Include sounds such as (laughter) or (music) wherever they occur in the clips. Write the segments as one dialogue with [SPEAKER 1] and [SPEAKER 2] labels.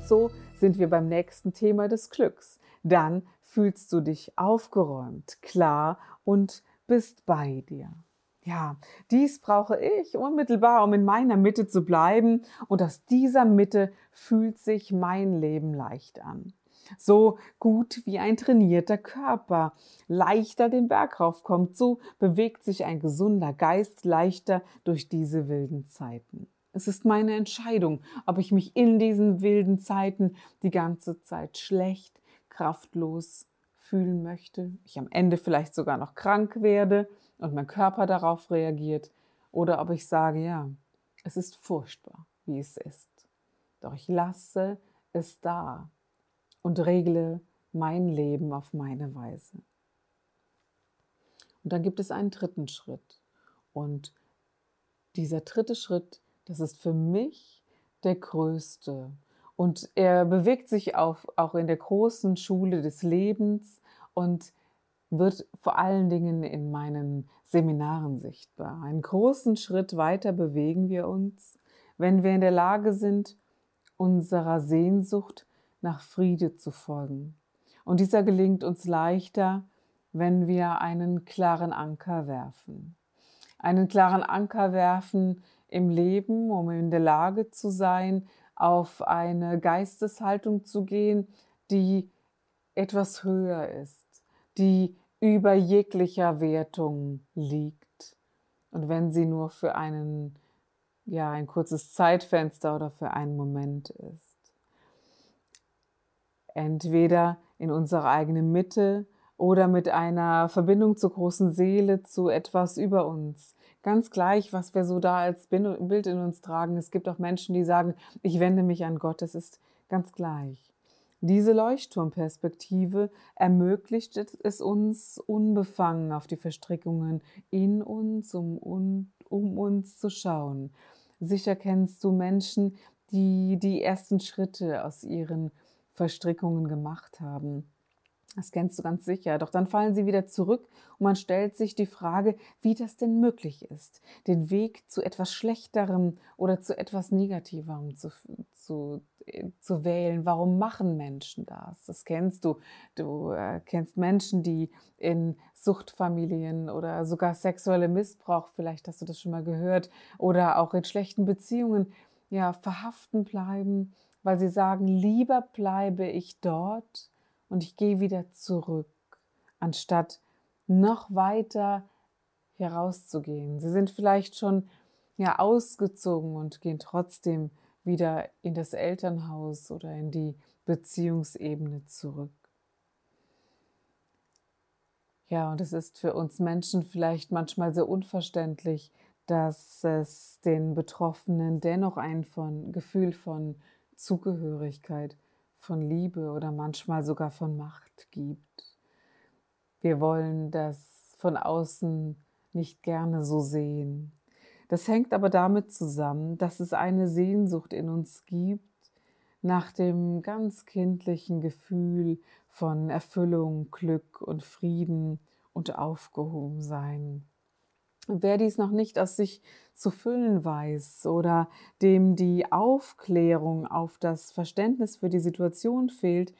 [SPEAKER 1] Und so sind wir beim nächsten Thema des Glücks. Dann fühlst du dich aufgeräumt, klar und bist bei dir. Ja, dies brauche ich unmittelbar, um in meiner Mitte zu bleiben. Und aus dieser Mitte fühlt sich mein Leben leicht an. So gut wie ein trainierter Körper leichter den Berg raufkommt, so bewegt sich ein gesunder Geist leichter durch diese wilden Zeiten. Es ist meine Entscheidung, ob ich mich in diesen wilden Zeiten die ganze Zeit schlecht, kraftlos fühlen möchte, ich am Ende vielleicht sogar noch krank werde und mein Körper darauf reagiert, oder ob ich sage, ja, es ist furchtbar, wie es ist. Doch ich lasse es da und regle mein Leben auf meine Weise. Und dann gibt es einen dritten Schritt. Und dieser dritte Schritt das ist für mich der größte. Und er bewegt sich auf, auch in der großen Schule des Lebens und wird vor allen Dingen in meinen Seminaren sichtbar. Einen großen Schritt weiter bewegen wir uns, wenn wir in der Lage sind, unserer Sehnsucht nach Friede zu folgen. Und dieser gelingt uns leichter, wenn wir einen klaren Anker werfen. Einen klaren Anker werfen im Leben, um in der Lage zu sein, auf eine Geisteshaltung zu gehen, die etwas höher ist, die über jeglicher Wertung liegt. Und wenn sie nur für einen, ja, ein kurzes Zeitfenster oder für einen Moment ist. Entweder in unserer eigenen Mitte oder mit einer Verbindung zur großen Seele, zu etwas über uns, ganz gleich, was wir so da als Bild in uns tragen. Es gibt auch Menschen, die sagen, ich wende mich an Gott. Es ist ganz gleich. Diese Leuchtturmperspektive ermöglicht es uns, unbefangen auf die Verstrickungen in uns, um, um, uns zu schauen. Sicher kennst du Menschen, die die ersten Schritte aus ihren Verstrickungen gemacht haben das kennst du ganz sicher. Doch dann fallen sie wieder zurück und man stellt sich die Frage, wie das denn möglich ist, den Weg zu etwas Schlechterem oder zu etwas Negativerem zu, zu, äh, zu wählen. Warum machen Menschen das? Das kennst du. Du äh, kennst Menschen, die in Suchtfamilien oder sogar sexuelle Missbrauch, vielleicht hast du das schon mal gehört, oder auch in schlechten Beziehungen, ja, verhaften bleiben, weil sie sagen, lieber bleibe ich dort, und ich gehe wieder zurück, anstatt noch weiter herauszugehen. Sie sind vielleicht schon ja ausgezogen und gehen trotzdem wieder in das Elternhaus oder in die Beziehungsebene zurück. Ja, und es ist für uns Menschen vielleicht manchmal sehr unverständlich, dass es den Betroffenen dennoch ein von, Gefühl von Zugehörigkeit von Liebe oder manchmal sogar von Macht gibt. Wir wollen das von außen nicht gerne so sehen. Das hängt aber damit zusammen, dass es eine Sehnsucht in uns gibt nach dem ganz kindlichen Gefühl von Erfüllung, Glück und Frieden und Aufgehobensein. Wer dies noch nicht aus sich zu füllen weiß oder dem die Aufklärung auf das Verständnis für die Situation fehlt,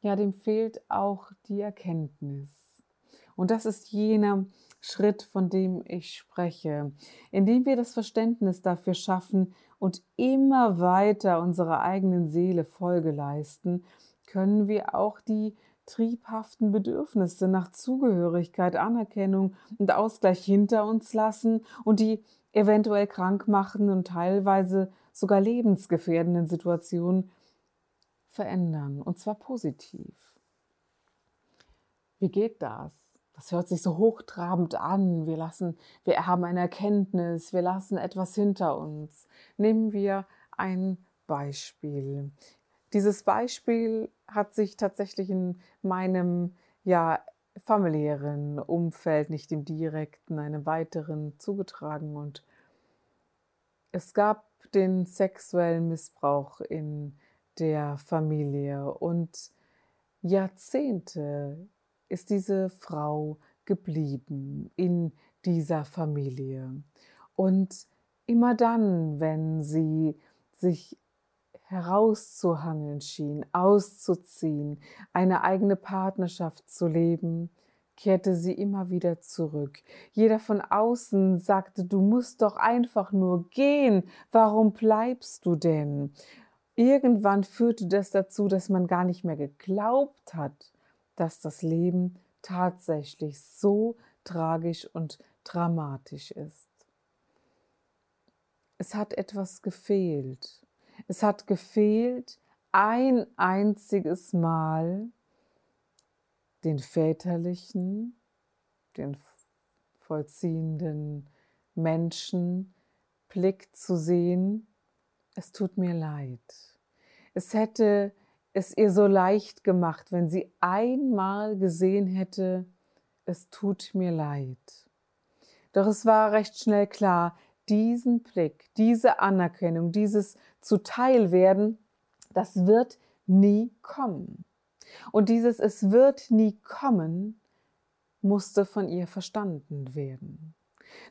[SPEAKER 1] ja, dem fehlt auch die Erkenntnis. Und das ist jener Schritt, von dem ich spreche, indem wir das Verständnis dafür schaffen und immer weiter unserer eigenen Seele Folge leisten, können wir auch die triebhaften Bedürfnisse nach Zugehörigkeit, Anerkennung und Ausgleich hinter uns lassen und die eventuell krankmachenden und teilweise sogar lebensgefährdenden Situationen verändern, und zwar positiv. Wie geht das? Das hört sich so hochtrabend an. Wir lassen, wir haben eine Erkenntnis, wir lassen etwas hinter uns. Nehmen wir ein Beispiel. Dieses Beispiel hat sich tatsächlich in meinem ja, familiären Umfeld, nicht im direkten, einem weiteren zugetragen. Und es gab den sexuellen Missbrauch in der Familie und Jahrzehnte ist diese Frau geblieben in dieser Familie. Und immer dann, wenn sie sich herauszuhangeln schien, auszuziehen, eine eigene Partnerschaft zu leben, kehrte sie immer wieder zurück. Jeder von außen sagte, du musst doch einfach nur gehen, warum bleibst du denn? Irgendwann führte das dazu, dass man gar nicht mehr geglaubt hat, dass das Leben tatsächlich so tragisch und dramatisch ist. Es hat etwas gefehlt. Es hat gefehlt ein einziges Mal den väterlichen, den vollziehenden Menschen Blick zu sehen, es tut mir leid. Es hätte es ihr so leicht gemacht, wenn sie einmal gesehen hätte, es tut mir leid. Doch es war recht schnell klar, diesen Blick, diese Anerkennung, dieses Zuteilwerden, das wird nie kommen. Und dieses Es wird nie kommen musste von ihr verstanden werden.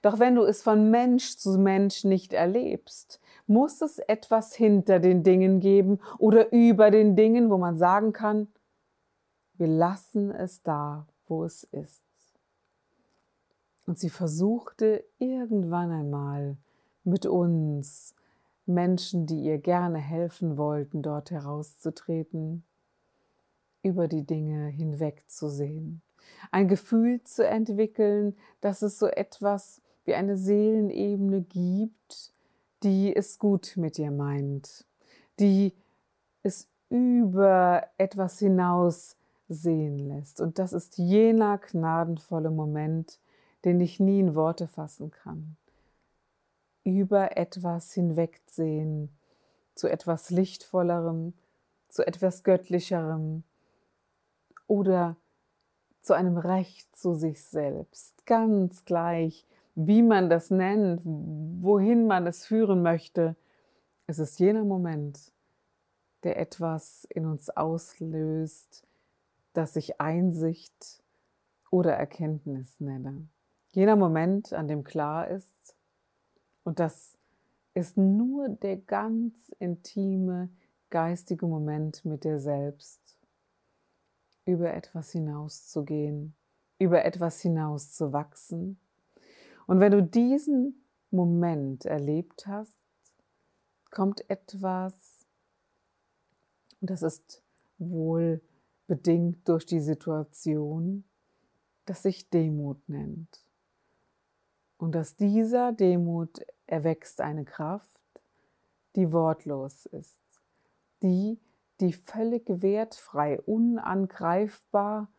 [SPEAKER 1] Doch wenn du es von Mensch zu Mensch nicht erlebst, muss es etwas hinter den Dingen geben oder über den Dingen, wo man sagen kann, wir lassen es da, wo es ist. Und sie versuchte irgendwann einmal mit uns, Menschen, die ihr gerne helfen wollten, dort herauszutreten, über die Dinge hinwegzusehen. Ein Gefühl zu entwickeln, dass es so etwas wie eine Seelenebene gibt, die es gut mit dir meint, die es über etwas hinaus sehen lässt. Und das ist jener gnadenvolle Moment, den ich nie in Worte fassen kann. Über etwas hinwegsehen, zu etwas Lichtvollerem, zu etwas Göttlicherem oder zu einem Recht zu sich selbst, ganz gleich, wie man das nennt, wohin man es führen möchte. Es ist jener Moment, der etwas in uns auslöst, das ich Einsicht oder Erkenntnis nenne. Jener Moment, an dem klar ist, und das ist nur der ganz intime, geistige Moment mit dir selbst, über etwas hinauszugehen, über etwas hinaus zu wachsen. Und wenn du diesen Moment erlebt hast, kommt etwas, und das ist wohl bedingt durch die Situation, das sich Demut nennt. Und aus dieser Demut erwächst eine Kraft, die wortlos ist, die, die völlig wertfrei, unangreifbar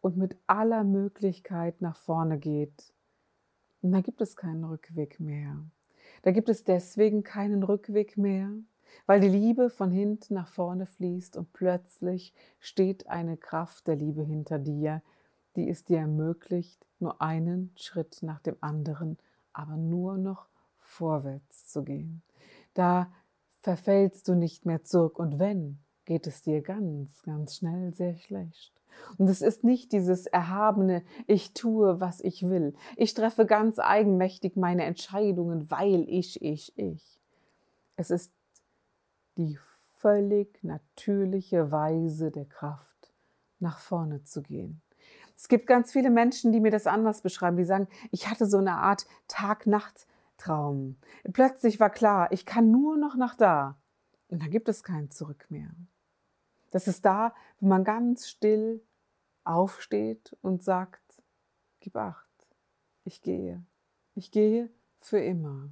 [SPEAKER 1] und mit aller Möglichkeit nach vorne geht. Und da gibt es keinen Rückweg mehr. Da gibt es deswegen keinen Rückweg mehr, weil die Liebe von hinten nach vorne fließt und plötzlich steht eine Kraft der Liebe hinter dir, die es dir ermöglicht, nur einen Schritt nach dem anderen, aber nur noch vorwärts zu gehen. Da verfällst du nicht mehr zurück und wenn, geht es dir ganz, ganz schnell sehr schlecht. Und es ist nicht dieses erhabene, ich tue, was ich will. Ich treffe ganz eigenmächtig meine Entscheidungen, weil ich, ich, ich. Es ist die völlig natürliche Weise der Kraft, nach vorne zu gehen. Es gibt ganz viele Menschen, die mir das anders beschreiben, die sagen, ich hatte so eine Art Tag-Nacht-Traum. Plötzlich war klar, ich kann nur noch nach da. Und dann gibt es kein Zurück mehr. Das ist da, wo man ganz still aufsteht und sagt, gib acht, ich gehe. Ich gehe für immer.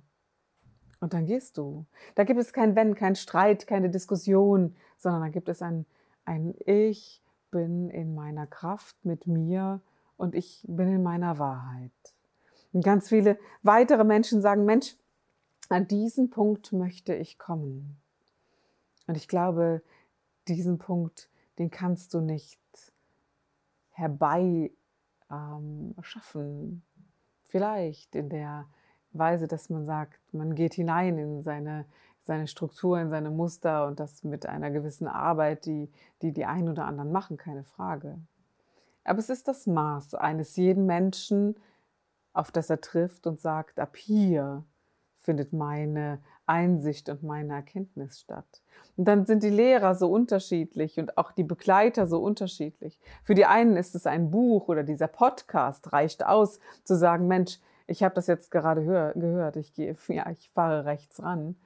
[SPEAKER 1] Und dann gehst du. Da gibt es kein Wenn, kein Streit, keine Diskussion, sondern da gibt es ein, ein Ich bin in meiner Kraft mit mir und ich bin in meiner Wahrheit. Und ganz viele weitere Menschen sagen, Mensch, an diesen Punkt möchte ich kommen. Und ich glaube, diesen Punkt, den kannst du nicht herbei ähm, schaffen. Vielleicht in der Weise, dass man sagt, man geht hinein in seine, seine Struktur, in seine Muster und das mit einer gewissen Arbeit, die, die die einen oder anderen machen, keine Frage. Aber es ist das Maß eines jeden Menschen, auf das er trifft und sagt, ab hier findet meine Einsicht und meine Erkenntnis statt. Und dann sind die Lehrer so unterschiedlich und auch die Begleiter so unterschiedlich. Für die einen ist es ein Buch oder dieser Podcast reicht aus, zu sagen, Mensch, ich habe das jetzt gerade hör, gehört, ich, gehe, (laughs) ja, ich fahre rechts ran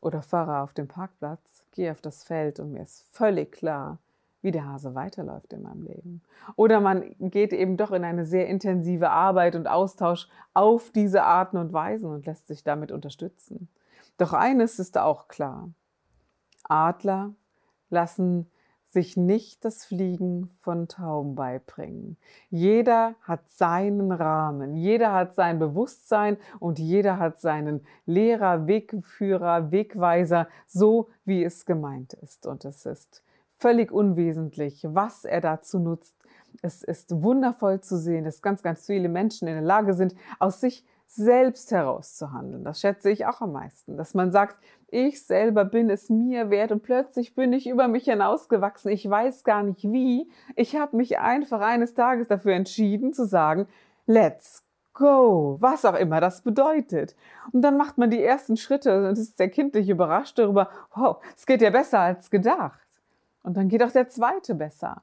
[SPEAKER 1] oder fahre auf den Parkplatz, gehe auf das Feld und mir ist völlig klar, wie der Hase weiterläuft in meinem Leben. Oder man geht eben doch in eine sehr intensive Arbeit und Austausch auf diese Arten und Weisen und lässt sich damit unterstützen. Doch eines ist auch klar. Adler lassen sich nicht das Fliegen von Tauben beibringen. Jeder hat seinen Rahmen, jeder hat sein Bewusstsein und jeder hat seinen Lehrer, Wegführer, Wegweiser, so wie es gemeint ist. Und es ist völlig unwesentlich, was er dazu nutzt. Es ist wundervoll zu sehen, dass ganz, ganz viele Menschen in der Lage sind, aus sich selbst herauszuhandeln. Das schätze ich auch am meisten, dass man sagt, ich selber bin es mir wert und plötzlich bin ich über mich hinausgewachsen. Ich weiß gar nicht wie. Ich habe mich einfach eines Tages dafür entschieden zu sagen, let's go, was auch immer das bedeutet. Und dann macht man die ersten Schritte und ist sehr kindlich überrascht darüber, wow, es geht ja besser als gedacht. Und dann geht auch der zweite besser.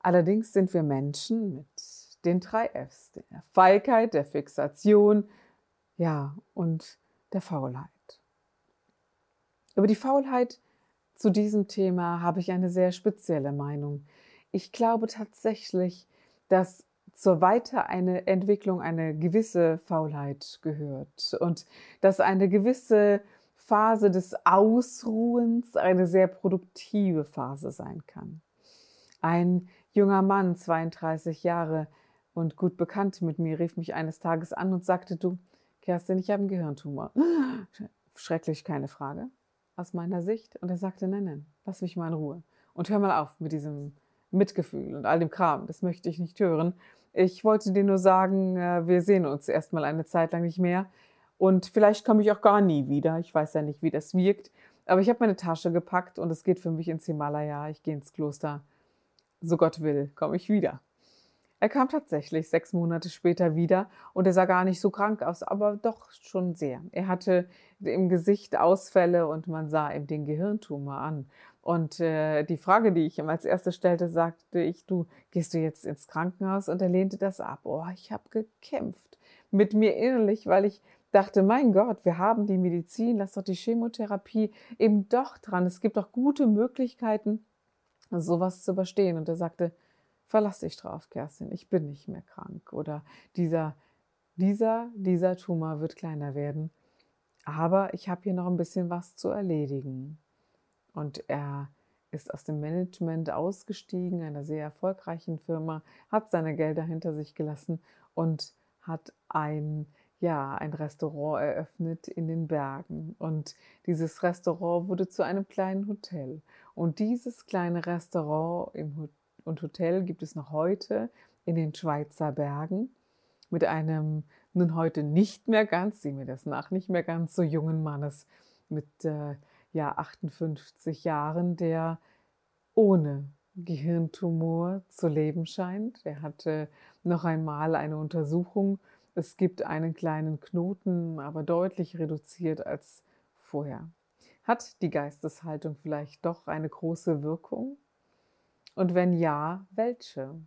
[SPEAKER 1] Allerdings sind wir Menschen mit den drei Fs, der Feigheit, der Fixation, ja, und der Faulheit. Über die Faulheit zu diesem Thema habe ich eine sehr spezielle Meinung. Ich glaube tatsächlich, dass zur Weiterentwicklung eine gewisse Faulheit gehört und dass eine gewisse Phase des Ausruhens eine sehr produktive Phase sein kann. Ein junger Mann, 32 Jahre, und gut bekannt mit mir, rief mich eines Tages an und sagte, du, Kerstin, ich habe einen Gehirntumor. (gasps) Schrecklich, keine Frage, aus meiner Sicht. Und er sagte, nein, nein, lass mich mal in Ruhe. Und hör mal auf mit diesem Mitgefühl und all dem Kram. Das möchte ich nicht hören. Ich wollte dir nur sagen, äh, wir sehen uns erstmal eine Zeit lang nicht mehr. Und vielleicht komme ich auch gar nie wieder. Ich weiß ja nicht, wie das wirkt. Aber ich habe meine Tasche gepackt und es geht für mich ins Himalaya. Ich gehe ins Kloster. So Gott will, komme ich wieder. Er kam tatsächlich sechs Monate später wieder und er sah gar nicht so krank aus, aber doch schon sehr. Er hatte im Gesicht Ausfälle und man sah ihm den Gehirntumor an. Und äh, die Frage, die ich ihm als erstes stellte, sagte ich, du gehst du jetzt ins Krankenhaus? Und er lehnte das ab. Oh, ich habe gekämpft mit mir innerlich, weil ich dachte, mein Gott, wir haben die Medizin, lass doch die Chemotherapie eben doch dran. Es gibt doch gute Möglichkeiten, sowas zu überstehen. Und er sagte, verlass dich drauf, Kerstin, ich bin nicht mehr krank oder dieser, dieser, dieser Tumor wird kleiner werden. Aber ich habe hier noch ein bisschen was zu erledigen. Und er ist aus dem Management ausgestiegen, einer sehr erfolgreichen Firma, hat seine Gelder hinter sich gelassen und hat ein, ja, ein Restaurant eröffnet in den Bergen. Und dieses Restaurant wurde zu einem kleinen Hotel. Und dieses kleine Restaurant im Hotel und Hotel gibt es noch heute in den Schweizer Bergen mit einem nun heute nicht mehr ganz, sieh mir das nach, nicht mehr ganz so jungen Mannes mit äh, ja 58 Jahren, der ohne Gehirntumor zu leben scheint. Er hatte noch einmal eine Untersuchung. Es gibt einen kleinen Knoten, aber deutlich reduziert als vorher. Hat die Geisteshaltung vielleicht doch eine große Wirkung? Und wenn ja, welche?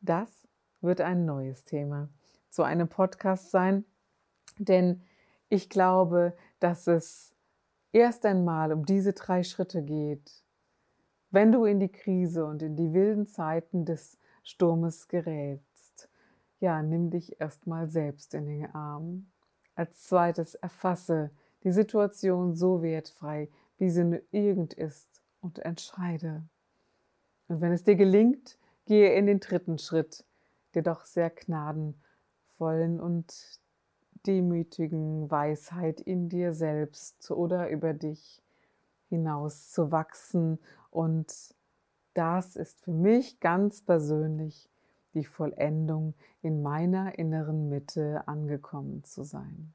[SPEAKER 1] Das wird ein neues Thema zu einem Podcast sein, denn ich glaube, dass es erst einmal um diese drei Schritte geht. Wenn du in die Krise und in die wilden Zeiten des Sturmes gerätst, ja, nimm dich erstmal selbst in den Arm. Als zweites erfasse die Situation so wertfrei, wie sie nur irgend ist und entscheide. Und wenn es dir gelingt, gehe in den dritten Schritt, der doch sehr gnadenvollen und demütigen Weisheit in dir selbst oder über dich hinaus zu wachsen. Und das ist für mich ganz persönlich die Vollendung in meiner inneren Mitte angekommen zu sein.